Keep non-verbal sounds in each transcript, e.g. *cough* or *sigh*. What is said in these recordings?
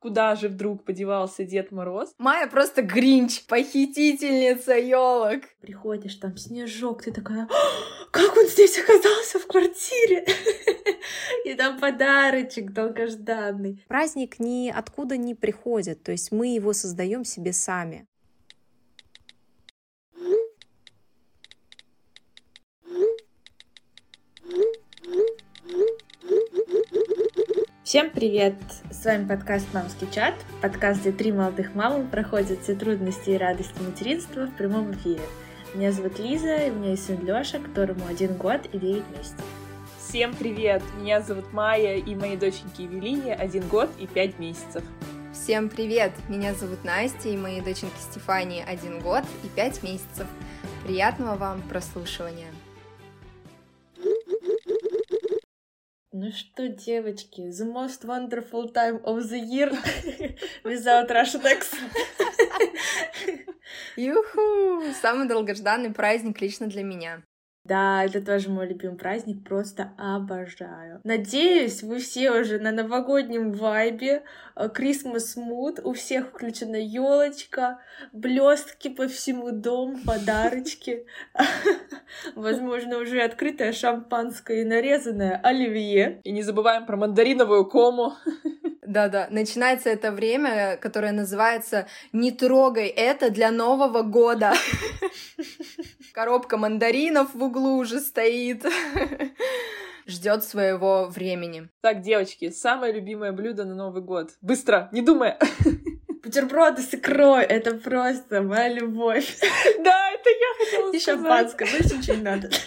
Куда же вдруг подевался Дед Мороз? Майя просто гринч, похитительница елок. Приходишь, там снежок, ты такая, «А, как он здесь оказался в квартире? *laughs* И там подарочек долгожданный. Праздник ни откуда не приходит, то есть мы его создаем себе сами. Всем привет! С вами подкаст «Мамский чат», подкаст, где три молодых мамы проходят все трудности и радости материнства в прямом эфире. Меня зовут Лиза, и у меня есть сын Лёша, которому один год и девять месяцев. Всем привет! Меня зовут Майя, и моей доченьке Евелине один год и пять месяцев. Всем привет! Меня зовут Настя, и моей доченьке Стефании один год и пять месяцев. Приятного вам прослушивания! Ну что, девочки, the most wonderful time of the year without Russian accent. Юху! Самый долгожданный праздник лично для меня. Да, это тоже мой любимый праздник, просто обожаю. Надеюсь, вы все уже на новогоднем вайбе, Christmas mood, у всех включена елочка, блестки по всему дому, подарочки. *laughs* Возможно, уже открытое шампанское и нарезанное оливье. И не забываем про мандариновую кому. *laughs* Да-да, начинается это время, которое называется «Не трогай это для Нового года». *laughs* Коробка мандаринов в углу уже стоит. *laughs* Ждет своего времени. Так, девочки, самое любимое блюдо на Новый год. Быстро, не думая. *laughs* Бутерброды с икрой — это просто моя любовь. Да, я хотела И шампанское, больше ничего не надо. *laughs*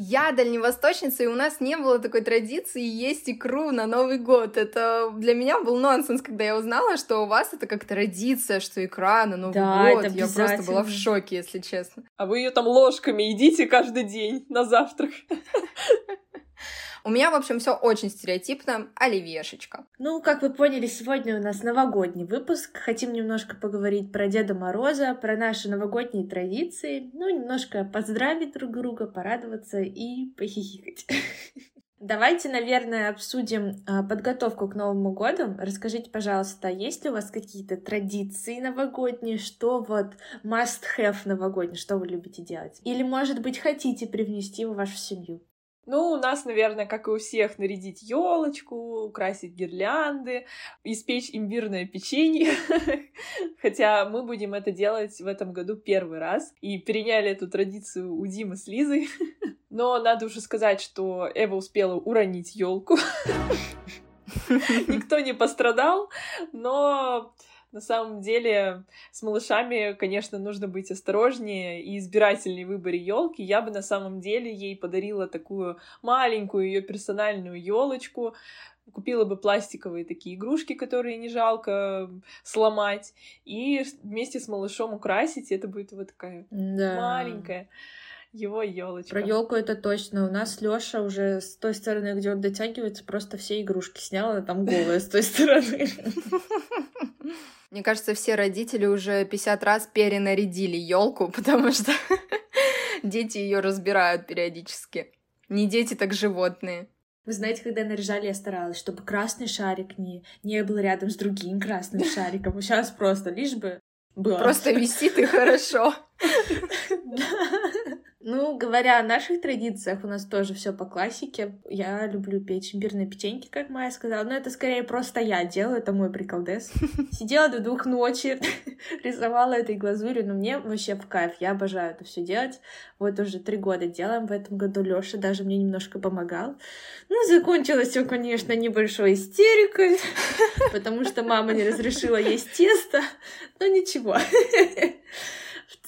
Я дальневосточница, и у нас не было такой традиции есть икру на Новый год. Это для меня был нонсенс, когда я узнала, что у вас это как традиция, что икра на Новый Да, год. Я просто была в шоке, если честно. А вы ее там ложками едите каждый день на завтрак. *laughs* У меня, в общем, все очень стереотипно. Оливьешечка. Ну, как вы поняли, сегодня у нас новогодний выпуск. Хотим немножко поговорить про Деда Мороза, про наши новогодние традиции, ну, немножко поздравить друг друга, порадоваться и похихикать. *laughs* Давайте, наверное, обсудим а, подготовку к Новому году. Расскажите, пожалуйста, есть ли у вас какие-то традиции новогодние? Что вот must-have новогодний? Что вы любите делать? Или, может быть, хотите привнести в вашу семью? Ну, у нас, наверное, как и у всех, нарядить елочку, украсить гирлянды, испечь имбирное печенье. *laughs* Хотя мы будем это делать в этом году первый раз и переняли эту традицию у Димы с Лизой. *laughs* Но надо уже сказать, что Эва успела уронить елку. *laughs* Никто не пострадал, но на самом деле с малышами, конечно, нужно быть осторожнее и избирательнее в выборе елки. Я бы на самом деле ей подарила такую маленькую ее персональную елочку. Купила бы пластиковые такие игрушки, которые не жалко сломать, и вместе с малышом украсить. Это будет вот такая Да. маленькая его елочка. Про елку это точно. У нас Лёша уже с той стороны, где он дотягивается, просто все игрушки снял, она там голая с той стороны. *laughs* Мне кажется, все родители уже 50 раз перенарядили елку, *laughs* потому что дети ее разбирают периодически. Не дети, так животные. Вы знаете, когда наряжали, я старалась, чтобы красный шарик не, не был рядом с другим красным *laughs* шариком. Сейчас просто лишь бы было. Просто висит и хорошо. *laughs* Ну, говоря о наших традициях, у нас тоже все по классике. Я люблю печь имбирные печеньки, как Майя сказала. Но это скорее просто я делаю, это мой приколдес. *laughs* Сидела до двух ночи, *laughs* рисовала этой глазурью, но мне вообще в кайф. Я обожаю это все делать. Вот уже три года делаем. В этом году Лёша даже мне немножко помогал. Ну, закончилось все, конечно, небольшой истерикой, *laughs* потому что мама не разрешила есть тесто. Но ничего.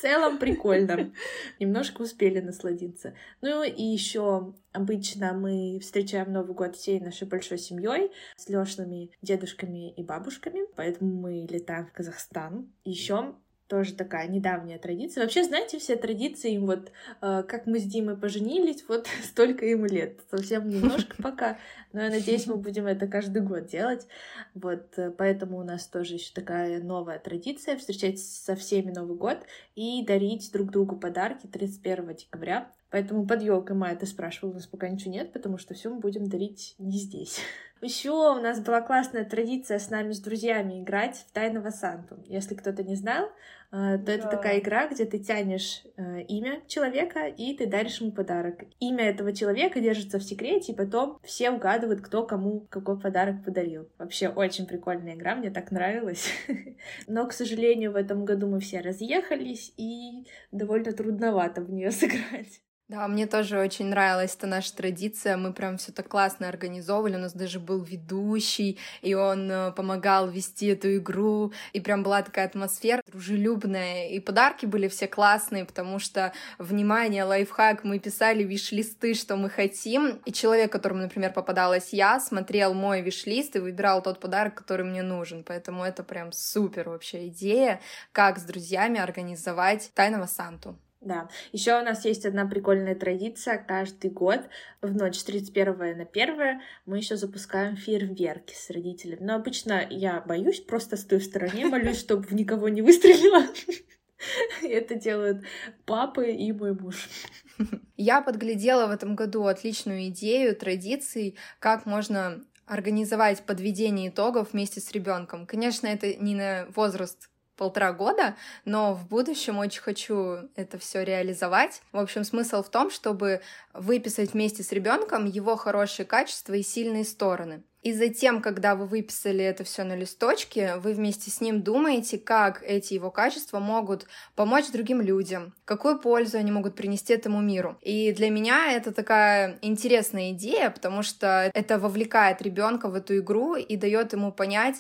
В целом прикольно. Немножко успели насладиться. Ну и еще обычно мы встречаем Новый год всей нашей большой семьей с Лешными дедушками и бабушками, поэтому мы летаем в Казахстан. Еще тоже такая недавняя традиция. Вообще, знаете, все традиции, им вот э, как мы с Димой поженились, вот *laughs* столько ему лет. Совсем немножко *laughs* пока, но я надеюсь, мы будем это каждый год делать. Вот, э, поэтому у нас тоже еще такая новая традиция встречать со всеми Новый год и дарить друг другу подарки 31 декабря. Поэтому под елкой Майя ты спрашивала, у нас пока ничего нет, потому что все мы будем дарить не здесь. *laughs* Еще у нас была классная традиция с нами, с друзьями, играть в Тайного Санту. Если кто-то не знал, то да. это такая игра, где ты тянешь э, имя человека, и ты даришь ему подарок. Имя этого человека держится в секрете, и потом все угадывают, кто кому какой подарок подарил. Вообще очень прикольная игра, мне так нравилось. *laughs* Но, к сожалению, в этом году мы все разъехались, и довольно трудновато в нее *laughs* сыграть. Да, мне тоже очень нравилась эта наша традиция. Мы прям все так классно организовывали. У нас даже был ведущий, и он э, помогал вести эту игру. И прям была такая атмосфера дружелюбная. И подарки были все классные, потому что, внимание, лайфхак, мы писали виш-листы, что мы хотим. И человек, которому, например, попадалась я, смотрел мой виш-лист и выбирал тот подарок, который мне нужен. Поэтому это прям супер вообще идея, как с друзьями организовать тайного Санту. Да. Еще у нас есть одна прикольная традиция. Каждый год в ночь с 31 на 1 мы еще запускаем фейерверки с родителями. Но обычно я боюсь, просто стою в стороне, молюсь, *laughs* чтобы в никого не выстрелило. *laughs* Это делают папы и мой муж. Я подглядела в этом году отличную идею традиций, как можно организовать подведение итогов вместе с ребенком. Конечно, это не на возраст полтора года, но в будущем очень хочу это все реализовать. В общем, смысл в том, чтобы выписать вместе с ребенком его хорошие качества и сильные стороны. И затем, когда вы выписали это все на листочке, вы вместе с ним думаете, как эти его качества могут помочь другим людям, какую пользу они могут принести этому миру. И для меня это такая интересная идея, потому что это вовлекает ребенка в эту игру и дает ему понять,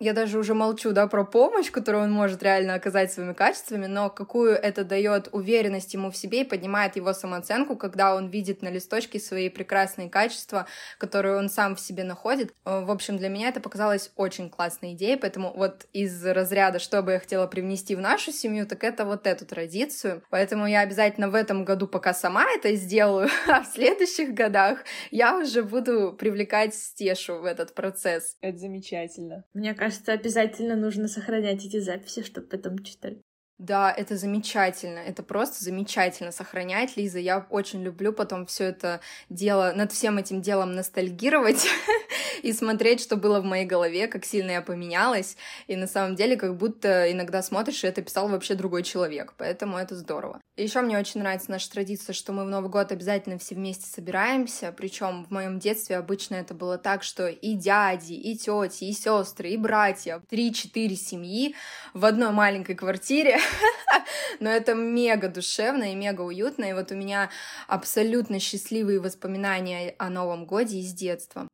я даже уже молчу, да, про помощь, которую он может реально оказать своими качествами, но какую это дает уверенность ему в себе и поднимает его самооценку, когда он видит на листочке свои прекрасные качества, которые он сам в себе находит. В общем, для меня это показалось очень классной идеей, поэтому вот из разряда, что бы я хотела привнести в нашу семью, так это вот эту традицию. Поэтому я обязательно в этом году пока сама это сделаю, *laughs* а в следующих годах я уже буду привлекать Стешу в этот процесс. Это замечательно. Мне кажется, обязательно нужно сохранять эти записи, чтобы потом читать. Да, это замечательно, это просто замечательно сохранять, Лиза. Я очень люблю потом все это дело, над всем этим делом ностальгировать *laughs* и смотреть, что было в моей голове, как сильно я поменялась. И на самом деле, как будто иногда смотришь, и это писал вообще другой человек. Поэтому это здорово. Еще мне очень нравится наша традиция, что мы в Новый год обязательно все вместе собираемся. Причем в моем детстве обычно это было так, что и дяди, и тети, и сестры, и братья, три-четыре семьи в одной маленькой квартире *laughs* но это мега душевно и мега уютно, и вот у меня абсолютно счастливые воспоминания о Новом Годе из детства.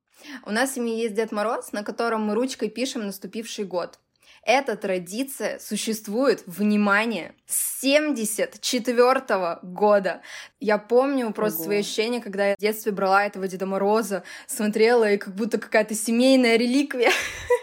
У нас в семье есть Дед Мороз, на котором мы ручкой пишем наступивший год. Эта традиция существует, внимание, с 74 -го года. Я помню просто Ого. свои ощущения, когда я в детстве брала этого Деда Мороза, смотрела, и как будто какая-то семейная реликвия. *laughs*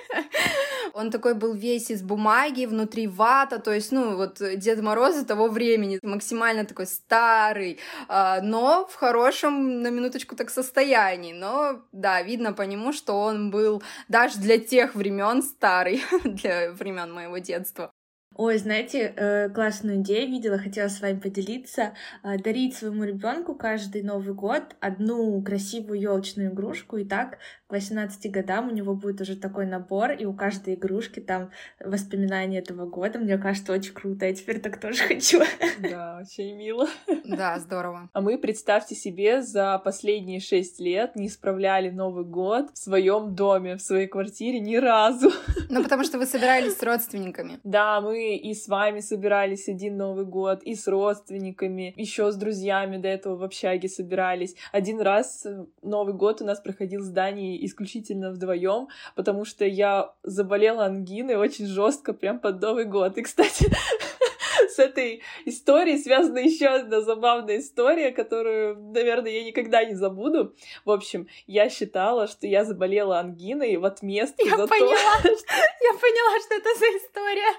Он такой был весь из бумаги, внутри вата, то есть, ну, вот Дед Мороз того времени, максимально такой старый, а, но в хорошем, на минуточку так, состоянии. Но, да, видно по нему, что он был даже для тех времен старый, *laughs* для времен моего детства. Ой, знаете, э, классную идею видела, хотела с вами поделиться. Э, дарить своему ребенку каждый Новый год одну красивую елочную игрушку, и так к 18 годам у него будет уже такой набор, и у каждой игрушки там воспоминания этого года. Мне кажется, очень круто. Я теперь так тоже хочу. Да, очень мило. Да, здорово. А мы, представьте себе, за последние шесть лет не справляли Новый год в своем доме, в своей квартире ни разу. Ну, потому что вы собирались с родственниками. Да, мы и с вами собирались один Новый год, и с родственниками, еще с друзьями до этого в общаге собирались. Один раз Новый год у нас проходил в здании исключительно вдвоем, потому что я заболела ангиной очень жестко прям под Новый год. И, кстати, *laughs* с этой историей связана еще одна забавная история, которую, наверное, я никогда не забуду. В общем, я считала, что я заболела ангиной в отместку я за поняла, *laughs* то... Я поняла, что это за история.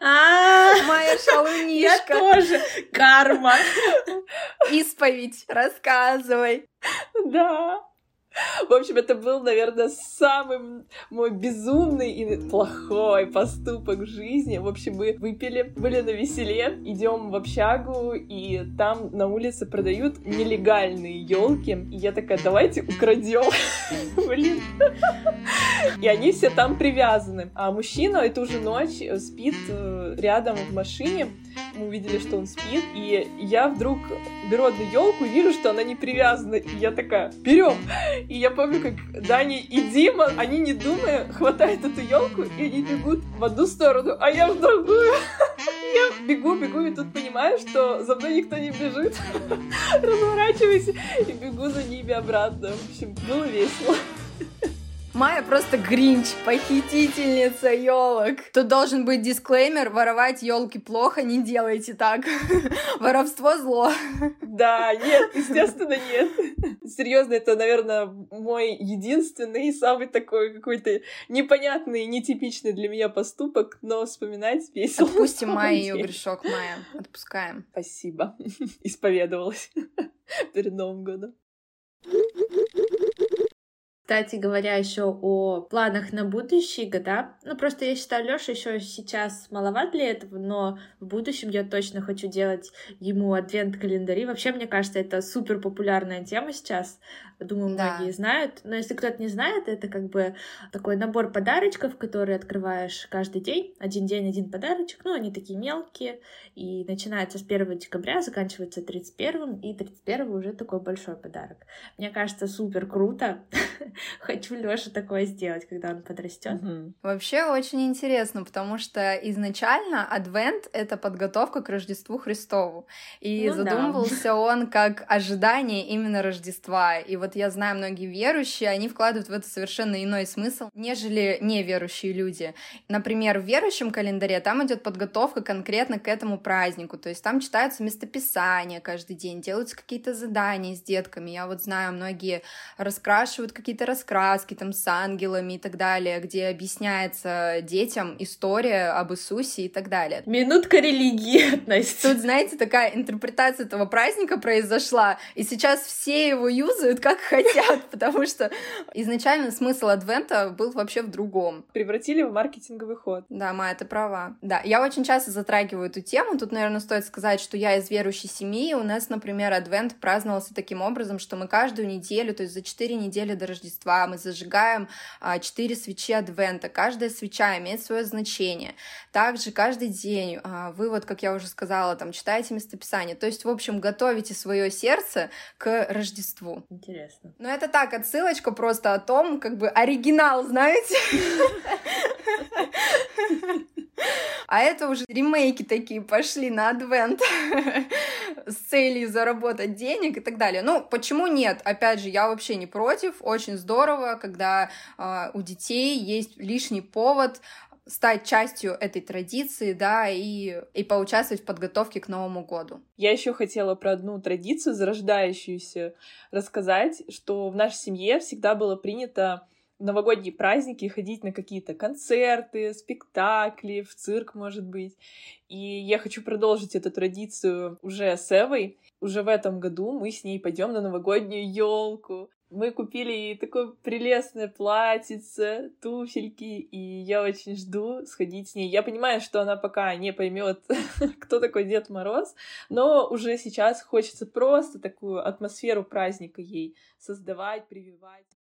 А, Моя Я тоже. Карма. Исповедь. Рассказывай. Да. В общем, это был, наверное, самый мой безумный и плохой поступок в жизни. В общем, мы выпили, были на веселе, идем в общагу, и там на улице продают нелегальные елки. И я такая, давайте украдем. *laughs* Блин. И они все там привязаны. А мужчина эту же ночь спит э, рядом в машине. Мы увидели, что он спит. И я вдруг беру одну елку и вижу, что она не привязана. И я такая, берем. И я помню, как Дани и Дима, они не думая, хватают эту елку и они бегут в одну сторону, а я в другую. *laughs* Я бегу, бегу, и тут понимаю, что за мной никто не бежит. *laughs* Разворачиваюсь и бегу за ними обратно. В общем, было весело. *laughs* Майя просто гринч, похитительница елок. Тут должен быть дисклеймер: воровать елки плохо, не делайте так. *laughs* Воровство зло. Да, нет, естественно, нет. Серьезно, это, наверное, мой единственный и самый такой какой-то непонятный, нетипичный для меня поступок, но вспоминать весело. Отпустим Майя *laughs* ее грешок, Майя. Отпускаем. Спасибо. *laughs* Исповедовалась перед Новым годом. Кстати говоря, еще о планах на будущие года. Ну, просто я считаю, Леша еще сейчас маловат для этого, но в будущем я точно хочу делать ему адвент-календари. Вообще, мне кажется, это супер популярная тема сейчас. Думаю, Да. многие знают. Но если кто-то не знает, это как бы такой набор подарочков, которые открываешь каждый день. Один день, один подарочек. Ну, они такие мелкие. И начинается с 1 декабря, заканчивается 31, и 31 уже такой большой подарок. Мне кажется, супер круто. *laughs* *laughs* Хочу Лёше такое сделать, когда он подрастет. Мгм. Вообще очень интересно, потому что изначально адвент — это подготовка к Рождеству Христову. И Ну да. задумывался он как ожидание именно Рождества. И вот я знаю, многие верующие, они вкладывают в это совершенно иной смысл, нежели неверующие люди. Например, в верующем календаре там идет подготовка конкретно к этому празднику. То есть там читаются местописания каждый день, делаются какие-то задания с детками. Я вот знаю, многие раскрашивают какие-то раскраски там с ангелами и так далее, где объясняется детям история об Иисусе и так далее. Минутка религии *laughs* относится. Тут, знаете, такая интерпретация этого праздника произошла, и сейчас все его юзают как *laughs* хотят, потому что изначально смысл адвента был вообще в другом. Превратили в маркетинговый ход. Да, Майя, ты права. Да, я очень часто затрагиваю эту тему. Тут, наверное, стоит сказать, что я из верующей семьи. У нас, например, адвент праздновался таким образом, что мы каждую неделю, то есть за 4 недели до Рождества, мы зажигаем а, 4 свечи адвента. Каждая свеча имеет свое значение. Также каждый день а, вы, вот, как я уже сказала, там читаете местописание. То есть, в общем, готовите свое сердце к Рождеству. Интересно. Ну, это так, отсылочка просто о том, как бы оригинал, знаете? *laughs* А это уже ремейки такие пошли на адвент *laughs* с целью заработать денег и так далее. Ну, почему нет? Опять же, я вообще не против. Очень здорово, когда э, у детей есть лишний повод стать частью этой традиции, да, и, и поучаствовать в подготовке к Новому году. Я еще хотела про одну традицию, зарождающуюся, рассказать, что в нашей семье всегда было принято новогодние праздники ходить на какие-то концерты, спектакли, в цирк, может быть. И я хочу продолжить эту традицию уже с Эвой. Уже в этом году мы с ней пойдем на новогоднюю елку. Мы купили ей такое прелестное платьице, туфельки, и я очень жду сходить с ней. Я понимаю, что она пока не поймет, *laughs* кто такой Дед Мороз, но уже сейчас хочется просто такую атмосферу праздника ей создавать, прививать.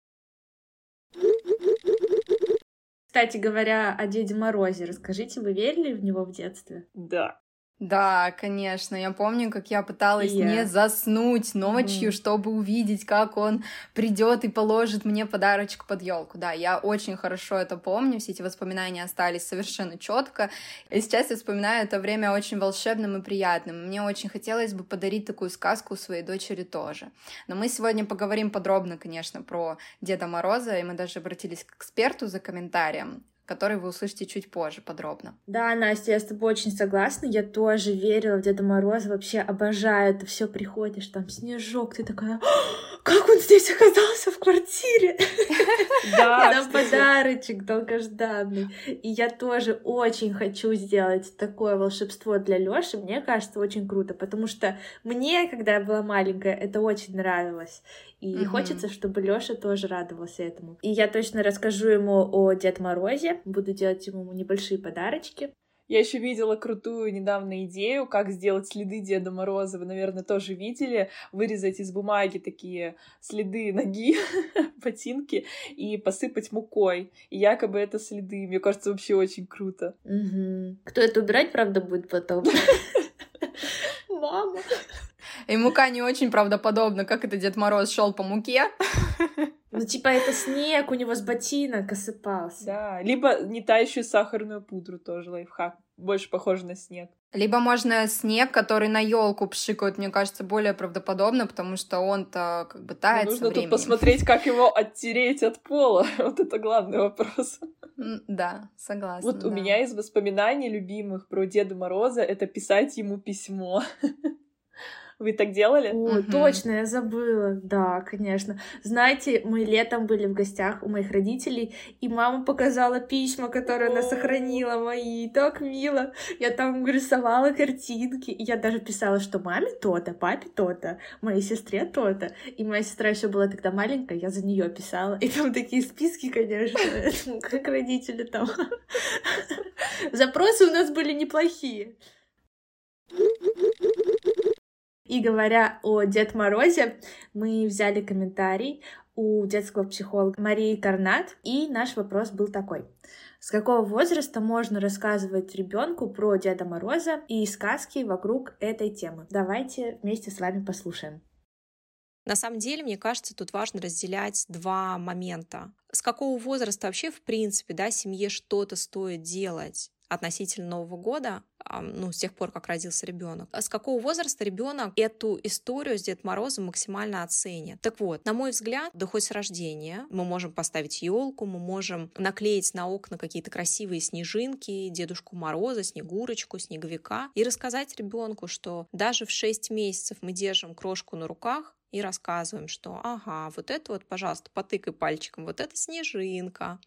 Кстати говоря, о Деде Морозе, расскажите, вы верили в него в детстве? Да. Да, конечно. Я помню, как я пыталась я. не заснуть ночью, Мгм. чтобы увидеть, как он придет и положит мне подарочек под елку. Да, я очень хорошо это помню. Все эти воспоминания остались совершенно четко. И сейчас я вспоминаю это время очень волшебным и приятным. Мне очень хотелось бы подарить такую сказку своей дочери тоже. Но мы сегодня поговорим подробно, конечно, про Деда Мороза, и мы даже обратились к эксперту за комментарием который вы услышите чуть позже подробно. Да, Настя, я с тобой очень согласна. Я тоже верила в Деда Мороза, вообще обожаю это все. Приходишь, там снежок, ты такая, «А, как он здесь оказался в квартире? Да, *laughs* нам подарочек долгожданный. И я тоже очень хочу сделать такое волшебство для Лёши. Мне кажется, очень круто, потому что мне, когда я была маленькая, это очень нравилось. И угу. хочется, чтобы Лёша тоже радовался этому. И я точно расскажу ему о Дед Морозе, буду делать ему небольшие подарочки. Я еще видела крутую недавно идею, как сделать следы Деда Мороза. Вы, наверное, тоже видели. Вырезать из бумаги такие следы ноги, *laughs* ботинки и посыпать мукой. И якобы это следы. Мне кажется, вообще очень круто. Кто это убирать, правда, будет потом? *laughs* *laughs* Мама. И мука не очень правдоподобна, как это Дед Мороз шел по муке. Ну, типа, это снег у него с ботинок осыпался. Да, либо не тающую сахарную пудру тоже лайфхак. Больше похоже на снег. Либо можно снег, который на елку пшикают, мне кажется, более правдоподобно, потому что он-то как бы тает ну, Нужно тут посмотреть, как его оттереть от пола. *laughs* Вот это главный вопрос. Да, согласна. Вот у меня из воспоминаний любимых про Деда Мороза это писать ему письмо. *laughs* Вы так делали? О, угу. точно, я забыла. Да, конечно. Знаете, мы летом были в гостях у моих родителей, и мама показала письма, которые она сохранила мои. Так мило. Я там рисовала картинки, и я даже писала, что маме то-то, папе то-то, моей сестре то-то. И моя сестра еще была тогда маленькая, я за нее писала. И там такие списки, конечно, *laughs* как родители там. *laughs* Запросы у нас были неплохие. И говоря о Дед Морозе, мы взяли комментарий у детского психолога Марии Карнат, и наш вопрос был такой. С какого возраста можно рассказывать ребенку про Деда Мороза и сказки вокруг этой темы? Давайте вместе с вами послушаем. На самом деле, мне кажется, тут важно разделять два момента. С какого возраста вообще, в принципе, да, семье что-то стоит делать? Относительно Нового года, ну, с тех пор, как родился ребенок. А с какого возраста ребенок эту историю с Дед Морозом максимально оценит? Так вот, на мой взгляд, да хоть с рождения мы можем поставить елку, мы можем наклеить на окна какие-то красивые снежинки, Дедушку Мороза, Снегурочку, Снеговика и рассказать ребенку, что даже в 6 месяцев мы держим крошку на руках, и рассказываем, что ага, вот это вот, пожалуйста, потыкай пальчиком, вот это снежинка,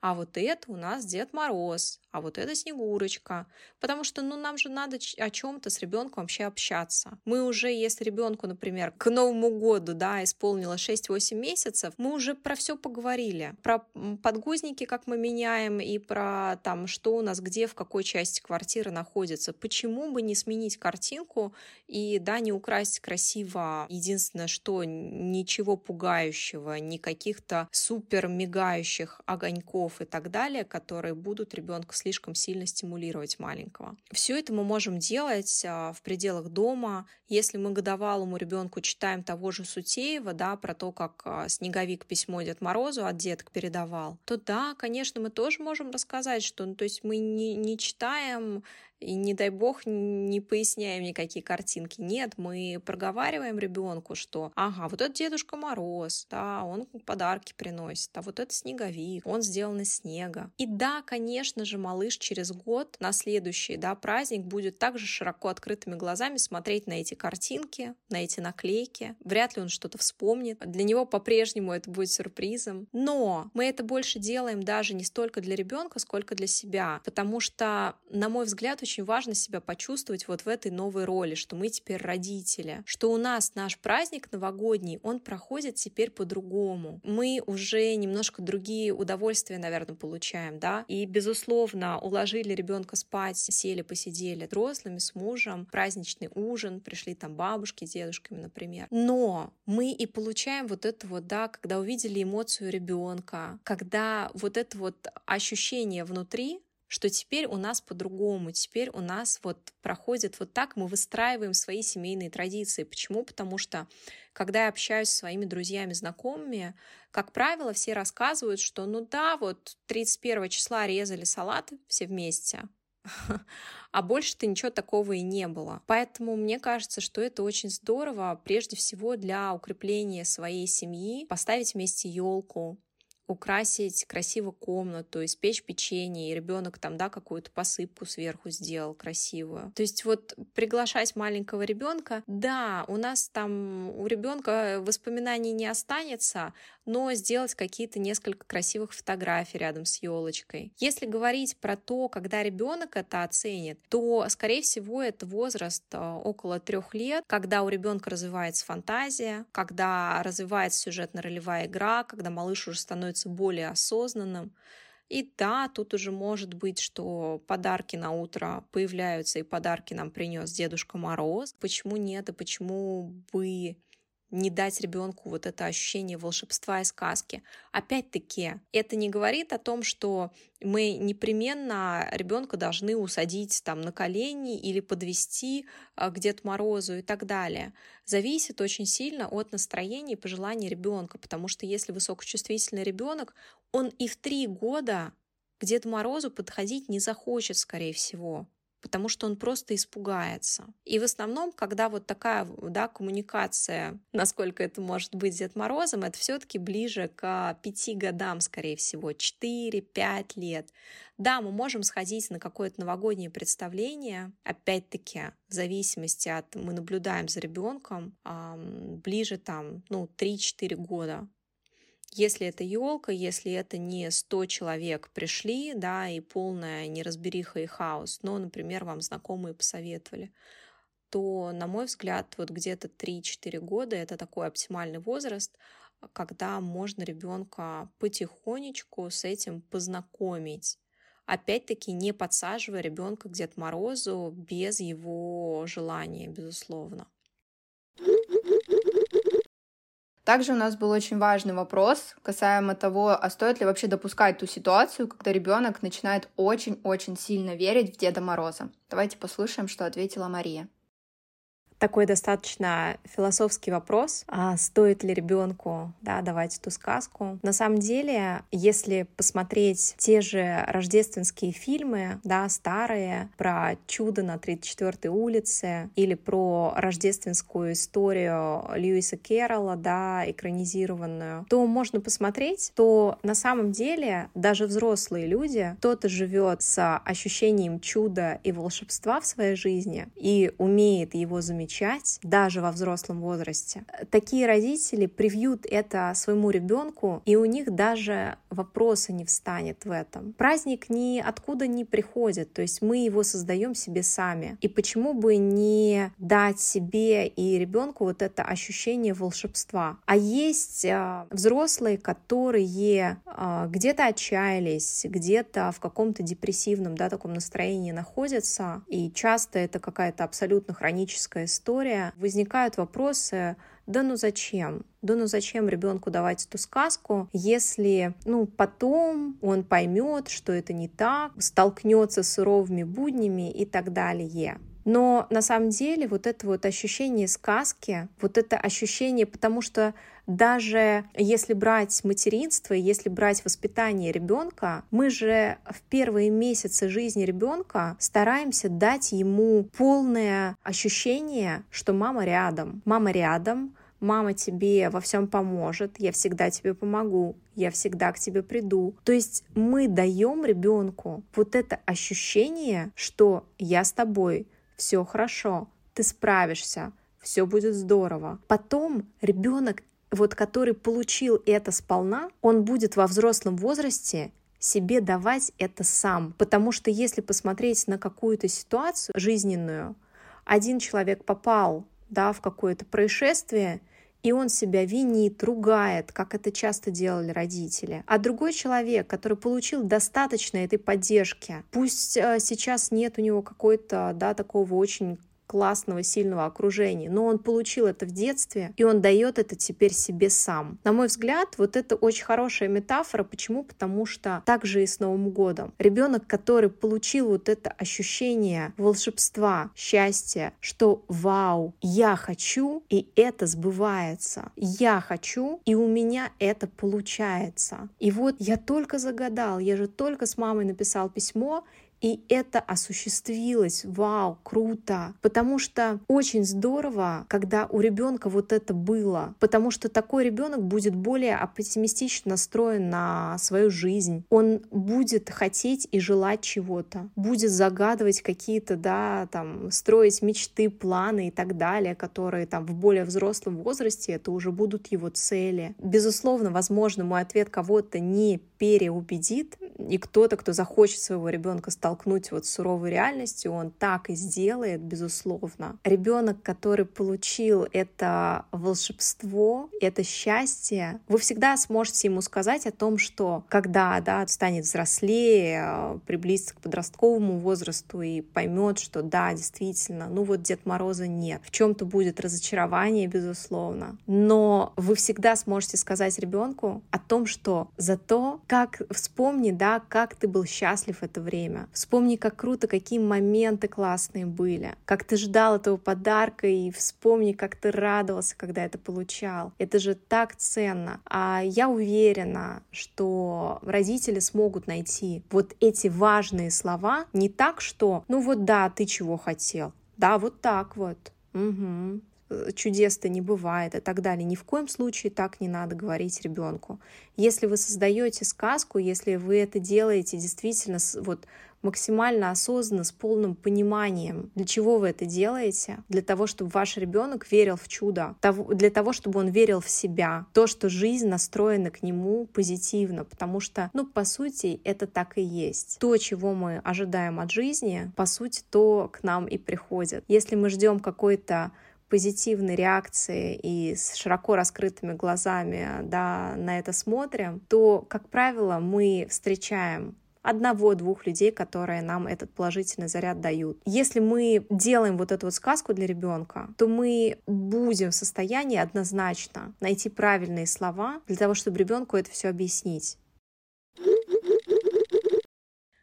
а вот это у нас Дед Мороз, а вот это Снегурочка. Потому что, ну, нам же надо о чем-то с ребенком вообще общаться. Мы уже, если ребенку, например, к Новому году, да, исполнилось 6-8 месяцев, мы уже про все поговорили. Про подгузники, как мы меняем, и про там, что у нас где, в какой части квартиры находится. Почему бы не сменить картинку и, да, не украсть красиво. Единственное, что ничего пугающего, ни каких-то супер мигающих огоньков и так далее, которые будут ребенка слишком сильно стимулировать маленького. Все это мы можем делать а, в пределах дома. Если мы годовалому ребенку читаем того же Сутеева, да, про то, как а, снеговик письмо Дед Морозу от деток передавал, то да, конечно, мы тоже можем рассказать, что, ну, то есть мы не, не читаем и не дай бог не поясняем никакие картинки. Нет, мы проговариваем ребенку, что ага, вот это Дедушка Мороз, да, он подарки приносит, а вот это снеговик, он сделан из снега. И да, конечно же, малыш через год на следующий да, праздник будет также широко открытыми глазами смотреть на эти картинки, на эти наклейки. Вряд ли он что-то вспомнит. Для него по-прежнему это будет сюрпризом. Но мы это больше делаем даже не столько для ребенка, сколько для себя. Потому что, на мой взгляд, очень важно себя почувствовать вот в этой новой роли, что мы теперь родители, что у нас наш праздник новогодний, он проходит теперь по-другому. Мы уже немножко другие удовольствия, наверное, получаем, да, и, безусловно, уложили ребенка спать, сели, посидели взрослыми с мужем, праздничный ужин, пришли там бабушки дедушками, например. Но мы и получаем вот это вот, да, когда увидели эмоцию ребенка, когда вот это вот ощущение внутри, что теперь у нас по-другому, теперь у нас вот проходит вот так, мы выстраиваем свои семейные традиции. Почему? Потому что когда я общаюсь с своими друзьями, знакомыми, как правило, все рассказывают, что ну да, вот 31 числа резали салаты все вместе, *laughs* а больше-то ничего такого и не было. Поэтому мне кажется, что это очень здорово, прежде всего для укрепления своей семьи, поставить вместе елку, украсить красиво комнату, испечь печенье, и ребенок там, да, какую-то посыпку сверху сделал красивую. То есть вот приглашать маленького ребенка, да, у нас там у ребенка воспоминаний не останется, но сделать какие-то несколько красивых фотографий рядом с елочкой. Если говорить про то, когда ребенок это оценит, то, скорее всего, это возраст э, около трех лет, когда у ребенка развивается фантазия, когда развивается сюжетно-ролевая игра, когда малыш уже становится более осознанным. И да, тут уже может быть, что подарки на утро появляются, и подарки нам принес Дедушка Мороз. Почему нет, и почему бы не дать ребенку вот это ощущение волшебства и сказки. Опять-таки, это не говорит о том, что мы непременно ребенка должны усадить там на колени или подвести а, к Деду Морозу и так далее. Зависит очень сильно от настроения и пожеланий ребенка, потому что если высокочувствительный ребенок, он и в три года к Деду Морозу подходить не захочет, скорее всего потому что он просто испугается. И в основном, когда вот такая да, коммуникация, насколько это может быть Дед Морозом, это все таки ближе к пяти годам, скорее всего, 4-5 лет. Да, мы можем сходить на какое-то новогоднее представление, опять-таки, в зависимости от, мы наблюдаем за ребенком, ближе там, ну, 3-4 года. Если это елка, если это не 100 человек пришли, да, и полная неразбериха и хаос, но, например, вам знакомые посоветовали, то, на мой взгляд, вот где-то 3-4 года это такой оптимальный возраст, когда можно ребенка потихонечку с этим познакомить. Опять-таки не подсаживая ребенка к Дед Морозу без его желания, безусловно. Также у нас был очень важный вопрос касаемо того, а стоит ли вообще допускать ту ситуацию, когда ребенок начинает очень-очень сильно верить в Деда Мороза. Давайте послушаем, что ответила Мария такой достаточно философский вопрос, а стоит ли ребенку да, давать эту сказку. На самом деле, если посмотреть те же рождественские фильмы, да, старые, про чудо на 34-й улице или про рождественскую историю Льюиса Керрола, да, экранизированную, то можно посмотреть, то на самом деле даже взрослые люди, кто-то живет с ощущением чуда и волшебства в своей жизни и умеет его замечать, замечать даже во взрослом возрасте. Такие родители привьют это своему ребенку, и у них даже вопроса не встанет в этом. Праздник ни откуда не приходит, то есть мы его создаем себе сами. И почему бы не дать себе и ребенку вот это ощущение волшебства? А есть э, взрослые, которые э, где-то отчаялись, где-то в каком-то депрессивном, да, таком настроении находятся, и часто это какая-то абсолютно хроническая история, возникают вопросы, да ну зачем? Да ну зачем ребенку давать эту сказку, если, ну, потом он поймет, что это не так, столкнется с суровыми буднями и так далее. Но на самом деле вот это вот ощущение сказки, вот это ощущение, потому что даже если брать материнство, если брать воспитание ребенка, мы же в первые месяцы жизни ребенка стараемся дать ему полное ощущение, что мама рядом. Мама рядом, мама тебе во всем поможет, я всегда тебе помогу, я всегда к тебе приду. То есть мы даем ребенку вот это ощущение, что я с тобой, все хорошо, ты справишься, все будет здорово. Потом ребенок вот который получил это сполна, он будет во взрослом возрасте себе давать это сам. Потому что если посмотреть на какую-то ситуацию жизненную, один человек попал да, в какое-то происшествие, и он себя винит, ругает, как это часто делали родители. А другой человек, который получил достаточно этой поддержки, пусть э, сейчас нет у него какой-то, да, такого очень классного, сильного окружения, но он получил это в детстве, и он дает это теперь себе сам. На мой взгляд, вот это очень хорошая метафора. Почему? Потому что так же и с Новым годом. Ребенок, который получил вот это ощущение волшебства, счастья, что вау, я хочу, и это сбывается. Я хочу, и у меня это получается. И вот я только загадал, я же только с мамой написал письмо, И это осуществилось. Вау, круто. Потому что очень здорово, когда у ребенка вот это было. Потому что такой ребенок будет более оптимистично настроен на свою жизнь. Он будет хотеть и желать чего-то. Будет загадывать какие-то, да, там, строить мечты, планы и так далее, которые там в более взрослом возрасте это уже будут его цели. Безусловно, возможно, мой ответ кого-то не переубедит, и кто-то, кто захочет своего ребенка столкнуть вот с суровой реальностью, он так и сделает, безусловно. Ребенок, который получил это волшебство, это счастье, вы всегда сможете ему сказать о том, что когда да, станет взрослее, приблизится к подростковому возрасту и поймет, что да, действительно, ну вот Дед Мороза нет. В чем-то будет разочарование, безусловно. Но вы всегда сможете сказать ребенку о том, что зато как вспомни, да, как ты был счастлив это время. Вспомни, как круто, какие моменты классные были, как ты ждал этого подарка и вспомни, как ты радовался, когда это получал. Это же так ценно. А я уверена, что родители смогут найти вот эти важные слова не так, что, ну вот да, ты чего хотел, да, вот так вот. Угу. Э, чудес-то не бывает и так далее. Ни в коем случае так не надо говорить ребенку. Если вы создаете сказку, если вы это делаете действительно вот максимально осознанно, с полным пониманием, для чего вы это делаете, для того, чтобы ваш ребенок верил в чудо, для того, чтобы он верил в себя, то, что жизнь настроена к нему позитивно, потому что, ну, по сути, это так и есть. То, чего мы ожидаем от жизни, по сути, то к нам и приходит. Если мы ждем какой-то позитивной реакции и с широко раскрытыми глазами да, на это смотрим, то, как правило, мы встречаем одного-двух людей, которые нам этот положительный заряд дают. Если мы делаем вот эту вот сказку для ребенка, то мы будем в состоянии однозначно найти правильные слова для того, чтобы ребенку это все объяснить.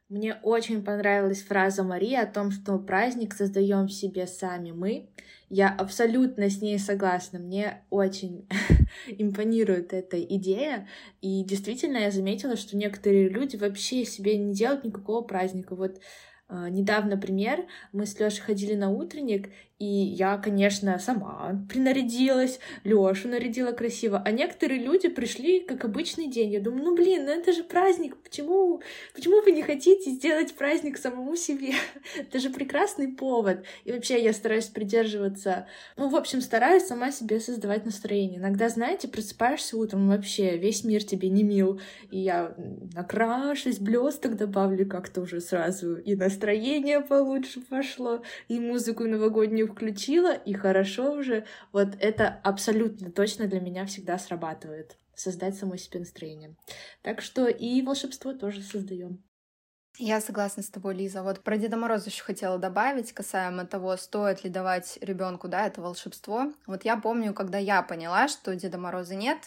Мне очень понравилась фраза Марии о том, что праздник создаем себе сами мы. Я абсолютно с ней согласна. Мне очень *laughs* импонирует эта идея. И действительно, я заметила, что некоторые люди вообще себе не делают никакого праздника. Вот Uh, недавно пример, мы с Лешей ходили на утренник, и я, конечно, сама принарядилась, Лёшу нарядила красиво, а некоторые люди пришли как обычный день. Я думаю, ну блин, ну это же праздник, почему, почему вы не хотите сделать праздник самому себе? *laughs* это же прекрасный повод. И вообще я стараюсь придерживаться, ну, в общем, стараюсь сама себе создавать настроение. Иногда, знаете, просыпаешься утром, вообще весь мир тебе не мил, и я накрашусь, блесток добавлю как-то уже сразу, и настроение получше пошло, и музыку новогоднюю включила, и хорошо уже. Вот это абсолютно точно для меня всегда срабатывает. Создать самой себе настроение. Так что и волшебство тоже создаем. Я согласна с тобой, Лиза. Вот про Деда Мороза еще хотела добавить, касаемо того, стоит ли давать ребенку, да, это волшебство. Вот я помню, когда я поняла, что Деда Мороза нет,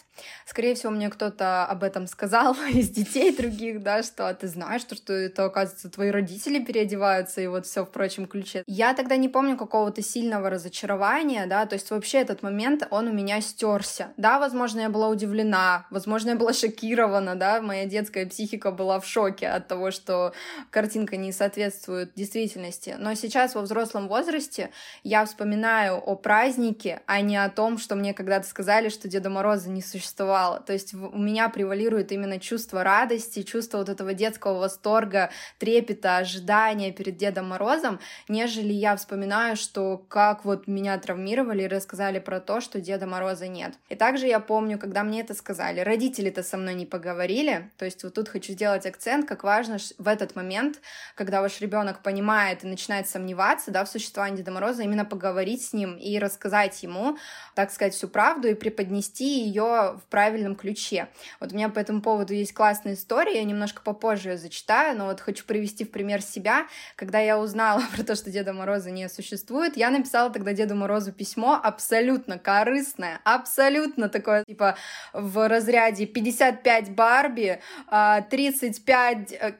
скорее всего, мне кто-то об этом сказал *laughs* из детей других, да, что «А ты знаешь, что, что это, оказывается, твои родители переодеваются, и вот все в прочем ключе. Я тогда не помню какого-то сильного разочарования, да, то есть вообще этот момент, он у меня стерся. Да, возможно, я была удивлена, возможно, я была шокирована, да, моя детская психика была в шоке от того, что картинка не соответствует действительности. Но сейчас во взрослом возрасте я вспоминаю о празднике, а не о том, что мне когда-то сказали, что Деда Мороза не существовало. То есть у меня превалирует именно чувство радости, чувство вот этого детского восторга, трепета, ожидания перед Дедом Морозом, нежели я вспоминаю, что как вот меня травмировали и рассказали про то, что Деда Мороза нет. И также я помню, когда мне это сказали, родители-то со мной не поговорили, то есть вот тут хочу сделать акцент, как важно в этот этот момент, когда ваш ребенок понимает и начинает сомневаться да, в существовании Деда Мороза, именно поговорить с ним и рассказать ему, так сказать, всю правду и преподнести ее в правильном ключе. Вот у меня по этому поводу есть классная история, я немножко попозже ее зачитаю, но вот хочу привести в пример себя. Когда я узнала *laughs* про то, что Деда Мороза не существует, я написала тогда Деду Морозу письмо абсолютно корыстное, абсолютно такое, типа, в разряде 55 Барби, 35 а,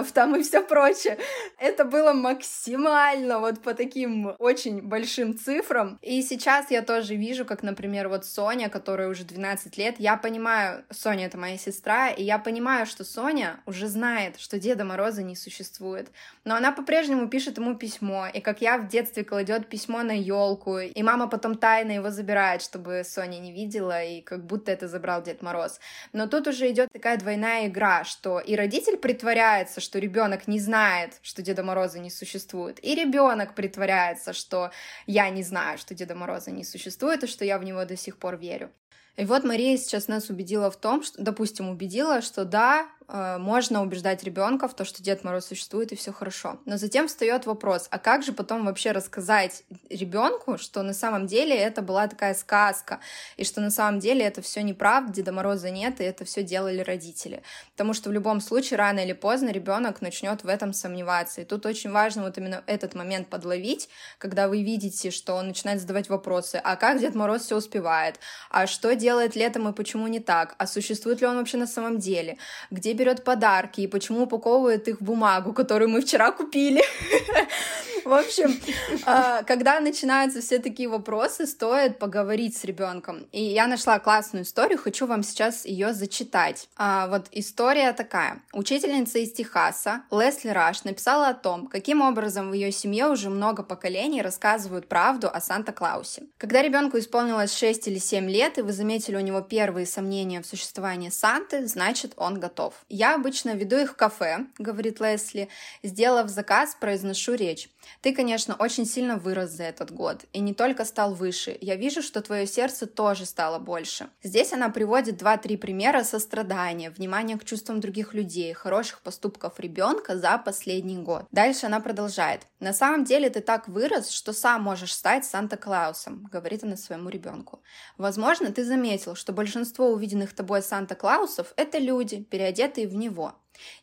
Бананов там и все прочее. Это было максимально вот по таким очень большим цифрам. И сейчас я тоже вижу, как, например, вот Соня, которая уже 12 лет, я понимаю, Соня это моя сестра, и я понимаю, что Соня уже знает, что Деда Мороза не существует. Но она по-прежнему пишет ему письмо, и как я в детстве кладет письмо на елку, и мама потом тайно его забирает, чтобы Соня не видела, и как будто это забрал Дед Мороз. Но тут уже идет такая двойная игра, что и родитель притворяется, что ребенок не знает, что Деда Мороза не существует, и ребенок притворяется, что я не знаю, что Деда Мороза не существует, и что я в него до сих пор верю. И вот Мария сейчас нас убедила в том, что, допустим, убедила, что да, можно убеждать ребенка в то, что Дед Мороз существует и все хорошо. Но затем встает вопрос, а как же потом вообще рассказать ребенку, что на самом деле это была такая сказка, и что на самом деле это все неправда, Деда Мороза нет, и это все делали родители. Потому что в любом случае рано или поздно ребенок начнет в этом сомневаться. И тут очень важно вот именно этот момент подловить, когда вы видите, что он начинает задавать вопросы, а как Дед Мороз все успевает, а что делает летом и почему не так, а существует ли он вообще на самом деле, где берет подарки и почему упаковывает их в бумагу, которую мы вчера купили. В общем, а, когда начинаются все такие вопросы, стоит поговорить с ребенком. И я нашла классную историю, хочу вам сейчас ее зачитать. А, вот история такая. Учительница из Техаса Лесли Раш написала о том, каким образом в ее семье уже много поколений рассказывают правду о Санта-Клаусе. Когда ребенку исполнилось 6 или 7 лет, и вы заметили у него первые сомнения в существовании Санты, значит, он готов. Я обычно веду их в кафе, говорит Лесли, сделав заказ, произношу речь. Ты, конечно, очень сильно вырос за этот год, и не только стал выше. Я вижу, что твое сердце тоже стало больше. Здесь она приводит два-три примера сострадания, внимания к чувствам других людей, хороших поступков ребенка за последний год. Дальше она продолжает. На самом деле ты так вырос, что сам можешь стать Санта-Клаусом, говорит она своему ребенку. Возможно, ты заметил, что большинство увиденных тобой Санта-Клаусов – это люди, переодетые в него.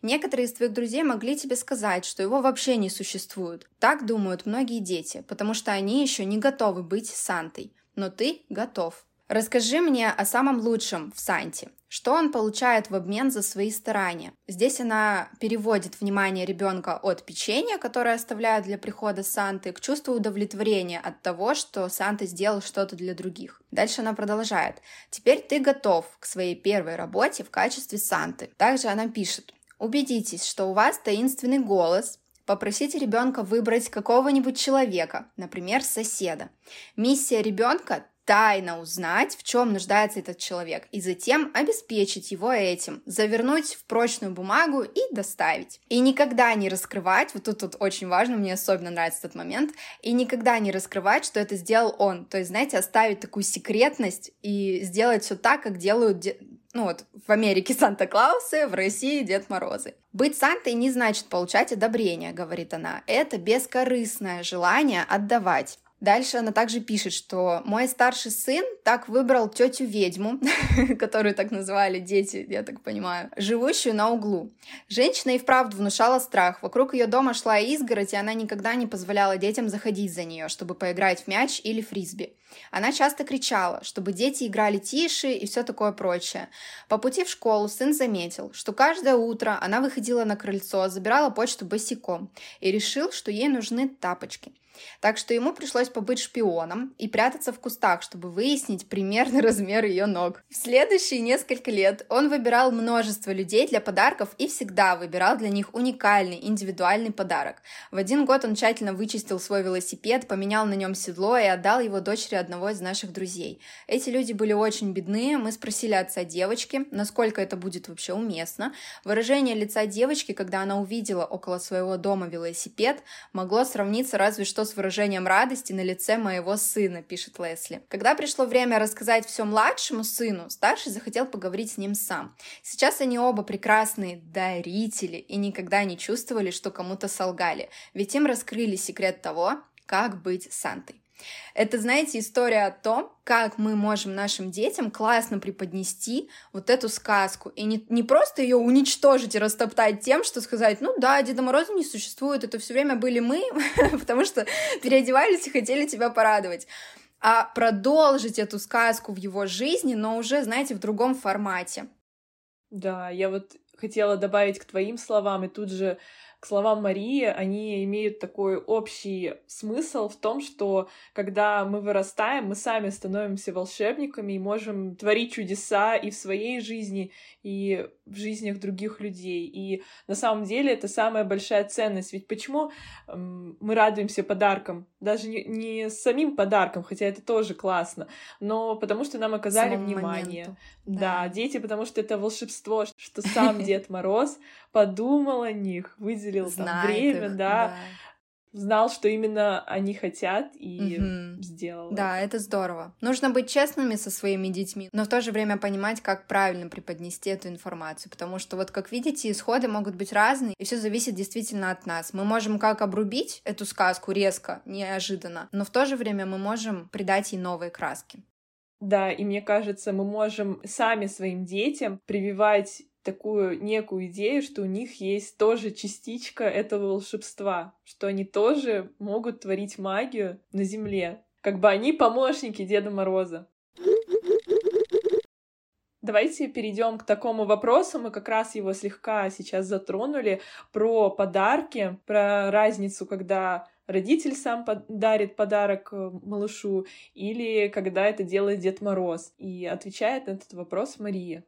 Некоторые из твоих друзей могли тебе сказать, что его вообще не существует. Так думают многие дети, потому что они еще не готовы быть Сантой. Но ты готов. Расскажи мне о самом лучшем в Санте. Что он получает в обмен за свои старания? Здесь она переводит внимание ребенка от печенья, которое оставляют для прихода Санты, к чувству удовлетворения от того, что Санта сделал что-то для других. Дальше она продолжает. Теперь ты готов к своей первой работе в качестве Санты. Также она пишет. Убедитесь, что у вас таинственный голос, Попросите ребенка выбрать какого-нибудь человека, например, соседа. Миссия ребенка тайно узнать, в чем нуждается этот человек, и затем обеспечить его этим, завернуть в прочную бумагу и доставить. И никогда не раскрывать, вот тут, тут очень важно, мне особенно нравится этот момент, и никогда не раскрывать, что это сделал он. То есть, знаете, оставить такую секретность и сделать все так, как делают ну вот, в Америке Санта-Клаусы, в России Дед Морозы. Быть Сантой не значит получать одобрение, говорит она. Это бескорыстное желание отдавать. Дальше она также пишет, что мой старший сын так выбрал тетю ведьму, *laughs* которую так называли дети, я так понимаю, живущую на углу. Женщина и вправду внушала страх. Вокруг ее дома шла изгородь, и она никогда не позволяла детям заходить за нее, чтобы поиграть в мяч или фрисби. Она часто кричала, чтобы дети играли тише и все такое прочее. По пути в школу сын заметил, что каждое утро она выходила на крыльцо, забирала почту босиком и решил, что ей нужны тапочки – так что ему пришлось побыть шпионом и прятаться в кустах, чтобы выяснить примерный *laughs* размер ее ног. В следующие несколько лет он выбирал множество людей для подарков и всегда выбирал для них уникальный, индивидуальный подарок. В один год он тщательно вычистил свой велосипед, поменял на нем седло и отдал его дочери одного из наших друзей. Эти люди были очень бедные, мы спросили отца девочки, насколько это будет вообще уместно. Выражение лица девочки, когда она увидела около своего дома велосипед, могло сравниться разве что с выражением радости на лице моего сына, пишет Лесли. Когда пришло время рассказать все младшему сыну, старший захотел поговорить с ним сам. Сейчас они оба прекрасные дарители и никогда не чувствовали, что кому-то солгали, ведь им раскрыли секрет того, как быть Сантой. Это, знаете, история о том, как мы можем нашим детям классно преподнести вот эту сказку. И не, не просто ее уничтожить и растоптать тем, что сказать, ну да, Деда Мороза не существует, это все время были мы, *laughs* потому что переодевались и хотели тебя порадовать а продолжить эту сказку в его жизни, но уже, знаете, в другом формате. Да, я вот хотела добавить к твоим словам и тут же к словам Марии, они имеют такой общий смысл в том, что когда мы вырастаем, мы сами становимся волшебниками и можем творить чудеса и в своей жизни, и в жизнях других людей. И на самом деле это самая большая ценность. Ведь почему мы радуемся подаркам? Даже не, не самим подарком, хотя это тоже классно, но потому что нам оказали Самому внимание. Моменту. Да. да, дети, потому что это волшебство, что сам *laughs* Дед Мороз подумал о них, выделил там время, да, знал, что именно они хотят и угу. сделал. Да, это здорово. Нужно быть честными со своими детьми, но в то же время понимать, как правильно преподнести эту информацию, потому что вот как видите, исходы могут быть разные, и все зависит действительно от нас. Мы можем как обрубить эту сказку резко, неожиданно, но в то же время мы можем придать ей новые краски. Да, и мне кажется, мы можем сами своим детям прививать такую некую идею, что у них есть тоже частичка этого волшебства, что они тоже могут творить магию на Земле. Как бы они помощники Деда Мороза. Давайте перейдем к такому вопросу. Мы как раз его слегка сейчас затронули про подарки, про разницу, когда родитель сам дарит подарок э, малышу или когда это делает Дед Мороз. И отвечает на этот вопрос Мария.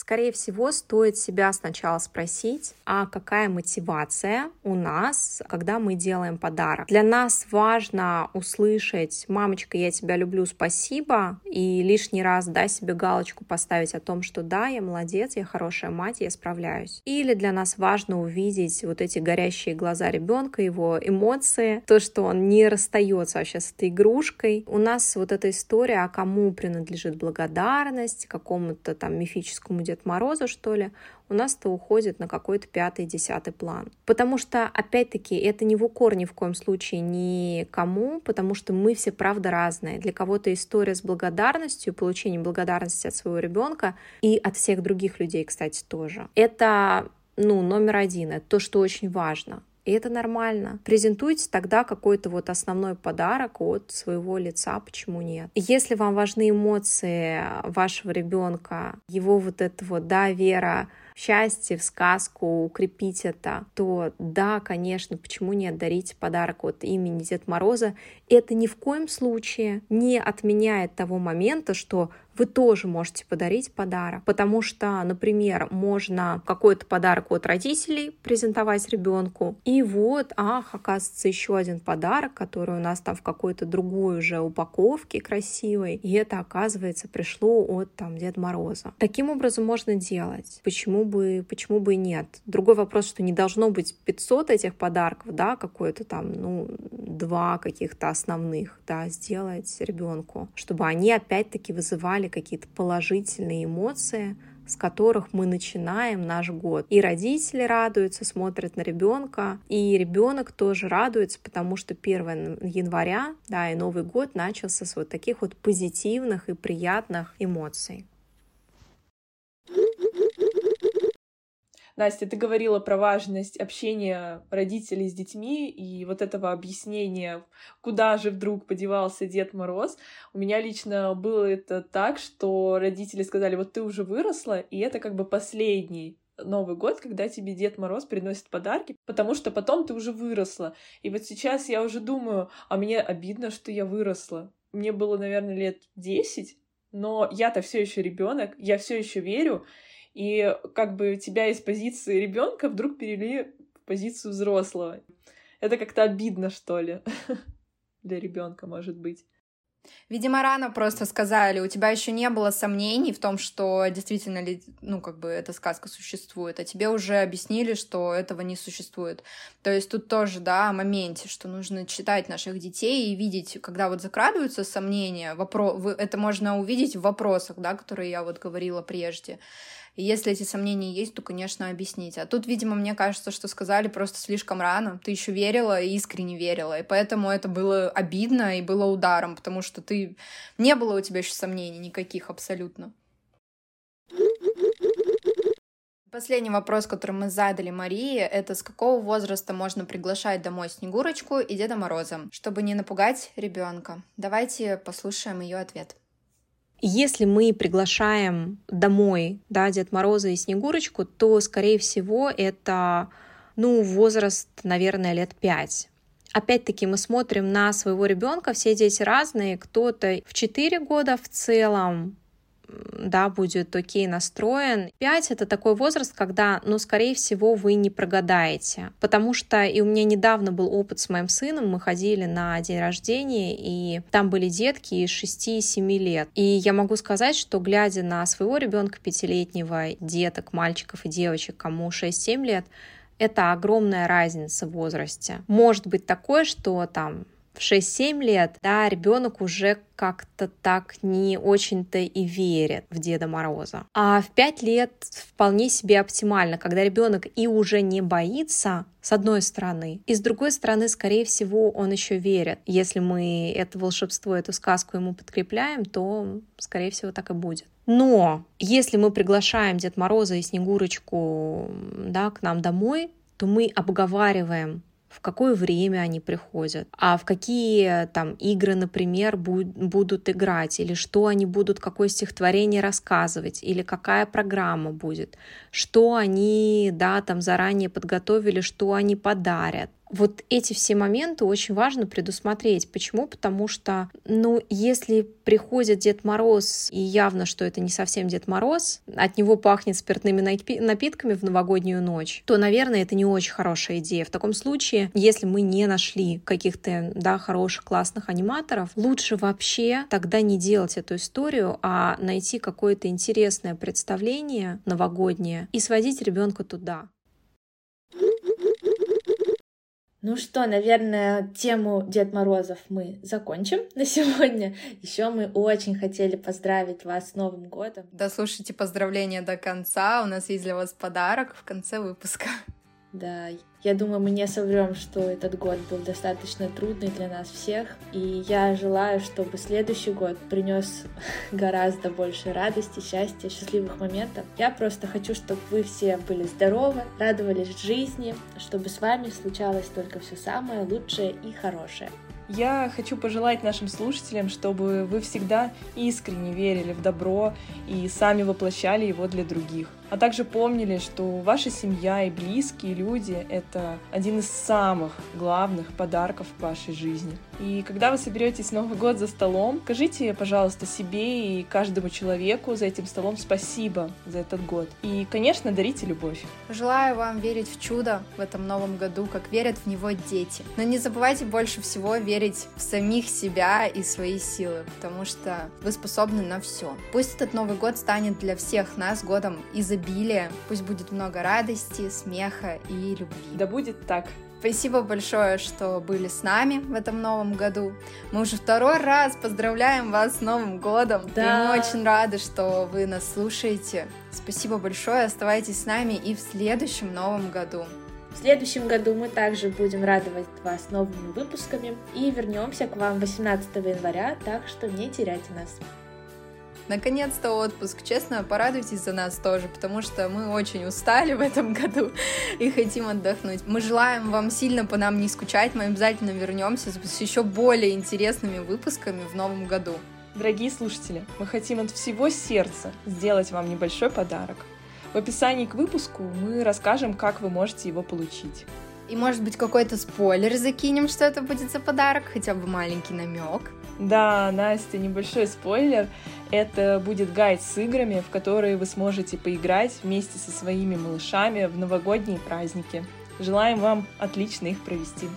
Скорее всего, стоит себя сначала спросить, а какая мотивация у нас, когда мы делаем подарок. Для нас важно услышать «мамочка, я тебя люблю, спасибо», и лишний раз да, себе галочку поставить о том, что да, я молодец, я хорошая мать, я справляюсь. Или для нас важно увидеть вот эти горящие глаза ребенка, его эмоции, то, что он не расстается вообще с этой игрушкой. У нас вот эта история, а кому принадлежит благодарность, какому-то там мифическому Дед Мороза, что ли, у нас-то уходит на какой-то пятый, десятый план. Потому что, опять-таки, это не в укор ни в коем случае никому, потому что мы все, правда, разные. Для кого-то история с благодарностью, получением благодарности от своего ребенка и от всех других людей, кстати, тоже. Это ну, номер один, это то, что очень важно. И это нормально. Презентуйте тогда какой-то вот основной подарок от своего лица, почему нет. Если вам важны эмоции вашего ребенка, его вот это вот, да, вера счастье, в сказку, укрепить это, то да, конечно, почему не отдарить подарок от имени Дед Мороза? Это ни в коем случае не отменяет того момента, что вы тоже можете подарить подарок. Потому что, например, можно какой-то подарок от родителей презентовать ребенку, и вот, ах, оказывается, еще один подарок, который у нас там в какой-то другой уже упаковке красивой, и это, оказывается, пришло от там Деда Мороза. Таким образом можно делать. Почему бы, почему бы и нет? Другой вопрос, что не должно быть 500 этих подарков, да, какой-то там, ну, два каких-то основных, да, сделать ребенку, чтобы они опять-таки вызывали какие-то положительные эмоции, с которых мы начинаем наш год. И родители радуются, смотрят на ребенка, и ребенок тоже радуется, потому что 1 января, да, и Новый год начался с вот таких вот позитивных и приятных эмоций. Настя, ты говорила про важность общения родителей с детьми и вот этого объяснения, куда же вдруг подевался Дед Мороз. У меня лично было это так, что родители сказали, вот ты уже выросла, и это как бы последний Новый год, когда тебе Дед Мороз приносит подарки, потому что потом ты уже выросла. И вот сейчас я уже думаю, а мне обидно, что я выросла. Мне было, наверное, лет 10, но я-то все еще ребенок, я все еще верю, и как бы тебя из позиции ребенка вдруг перевели в позицию взрослого. Это как-то обидно, что ли, *laughs* для ребенка, может быть. Видимо, рано просто сказали, у тебя еще не было сомнений в том, что действительно ли, ну, как бы эта сказка существует, а тебе уже объяснили, что этого не существует. То есть тут тоже, да, о моменте, что нужно читать наших детей и видеть, когда вот закрадываются сомнения, вопро... это можно увидеть в вопросах, да, которые я вот говорила прежде. И если эти сомнения есть, то, конечно, объясните. А тут, видимо, мне кажется, что сказали просто слишком рано. Ты еще верила и искренне верила. И поэтому это было обидно и было ударом, потому что ты... Не было у тебя еще сомнений никаких абсолютно. Последний вопрос, который мы задали Марии, это с какого возраста можно приглашать домой Снегурочку и Деда Мороза, чтобы не напугать ребенка. Давайте послушаем ее ответ. Если мы приглашаем домой да, Дед Мороза и Снегурочку, то, скорее всего, это ну, возраст, наверное, лет пять. Опять-таки мы смотрим на своего ребенка, все дети разные, кто-то в 4 года в целом да, будет окей настроен. 5 — это такой возраст, когда, ну, скорее всего, вы не прогадаете. Потому что и у меня недавно был опыт с моим сыном, мы ходили на день рождения, и там были детки из 6-7 лет. И я могу сказать, что глядя на своего ребенка пятилетнего, деток, мальчиков и девочек, кому 6-7 лет, это огромная разница в возрасте. Может быть такое, что там в 6-7 лет, да, ребенок уже как-то так не очень-то и верит в Деда Мороза. А в 5 лет вполне себе оптимально, когда ребенок и уже не боится, с одной стороны, и с другой стороны, скорее всего, он еще верит. Если мы это волшебство, эту сказку ему подкрепляем, то, скорее всего, так и будет. Но если мы приглашаем Дед Мороза и Снегурочку да, к нам домой, то мы обговариваем в какое время они приходят, а в какие там игры, например, будут играть, или что они будут, какое стихотворение рассказывать, или какая программа будет, что они, да, там заранее подготовили, что они подарят. Вот эти все моменты очень важно предусмотреть. Почему? Потому что, ну, если приходит Дед Мороз, и явно, что это не совсем Дед Мороз, от него пахнет спиртными напитками в новогоднюю ночь, то, наверное, это не очень хорошая идея. В таком случае, если мы не нашли каких-то, да, хороших, классных аниматоров, лучше вообще тогда не делать эту историю, а найти какое-то интересное представление новогоднее и сводить ребенка туда. Ну что, наверное, тему Дед Морозов мы закончим *laughs* на сегодня. Еще мы очень хотели поздравить вас с Новым годом. Да, слушайте поздравления до конца. У нас есть для вас подарок в конце выпуска. Да, я думаю, мы не соврем, что этот год был достаточно трудный для нас всех, и я желаю, чтобы следующий год принес *laughs* гораздо больше радости, счастья, счастливых моментов. Я просто хочу, чтобы вы все были здоровы, радовались жизни, чтобы с вами случалось только все самое лучшее и хорошее. Я хочу пожелать нашим слушателям, чтобы вы всегда искренне верили в добро и сами воплощали его для других а также помнили, что ваша семья и близкие люди — это один из самых главных подарков в вашей жизни. И когда вы соберетесь Новый год за столом, скажите, пожалуйста, себе и каждому человеку за этим столом спасибо за этот год. И, конечно, дарите любовь. Желаю вам верить в чудо в этом новом году, как верят в него дети. Но не забывайте больше всего верить в самих себя и свои силы, потому что вы способны на все. Пусть этот Новый год станет для всех нас годом изобилия изобилия. Пусть будет много радости, смеха и любви. Да будет так. Спасибо большое, что были с нами в этом новом году. Мы уже второй раз поздравляем вас с Новым годом. Да. И мы очень рады, что вы нас слушаете. Спасибо большое, оставайтесь с нами и в следующем новом году. В следующем году мы также будем радовать вас новыми выпусками и вернемся к вам 18 января, так что не теряйте нас. Наконец-то отпуск. Честно, порадуйтесь за нас тоже, потому что мы очень устали в этом *laughs* году и хотим отдохнуть. Мы желаем вам сильно по нам не скучать. Мы обязательно вернемся с еще более интересными выпусками в новом году. Дорогие слушатели, мы хотим от всего сердца сделать вам небольшой подарок. В описании к выпуску мы расскажем, как вы можете его получить. И может быть какой-то спойлер закинем, что это будет за подарок, хотя бы маленький намек. Да, Настя, небольшой спойлер. Это будет гайд с играми, в которые вы сможете поиграть вместе со своими малышами в новогодние праздники. Желаем вам отлично их провести.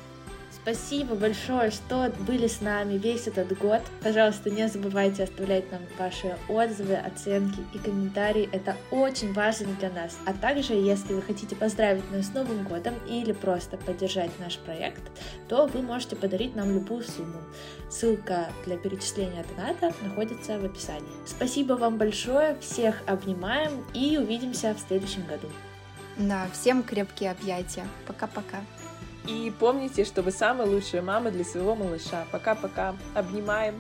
Спасибо большое, что были с нами весь этот год. Пожалуйста, не забывайте оставлять нам ваши отзывы, оценки и комментарии. Это очень важно для нас. А также, если вы хотите поздравить нас с Новым годом или просто поддержать наш проект, то вы можете подарить нам любую сумму. Ссылка для перечисления доната находится в описании. Спасибо вам большое, всех обнимаем и увидимся в следующем году. Да, всем крепкие объятия. Пока-пока. И помните, что вы самая лучшая мама для своего малыша. Пока-пока. Обнимаем.